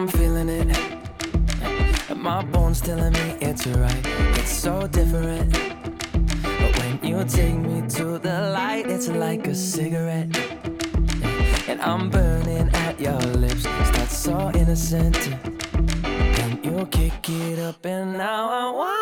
I'm feeling it. My bones telling me it's right. It's so different. But when you take me to the light, it's like a cigarette. And I'm burning at your lips. That's so innocent. And you kick it up, and now I want.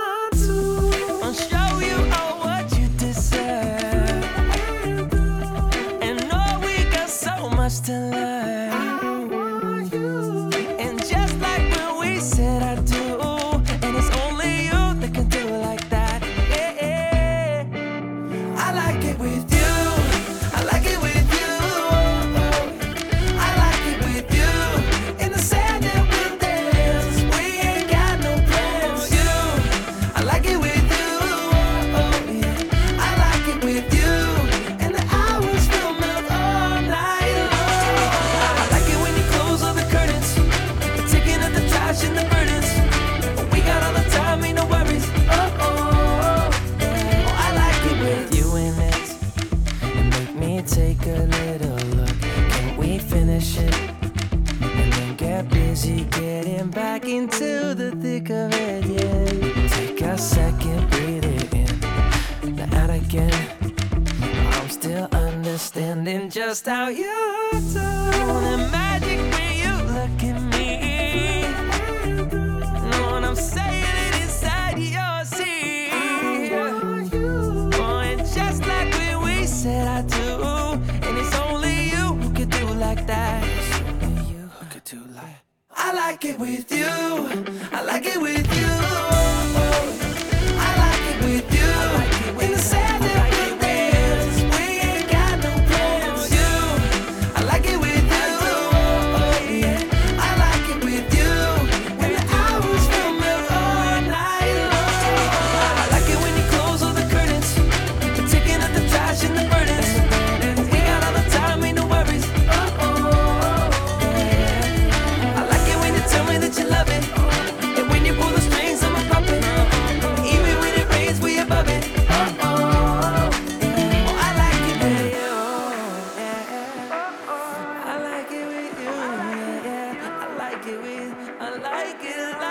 getting back into the thick of it, yeah. Take a second, breathe it in, now out again. I'm still understanding just how you do the magic when you look at me. like it with you. I like it with like it. Like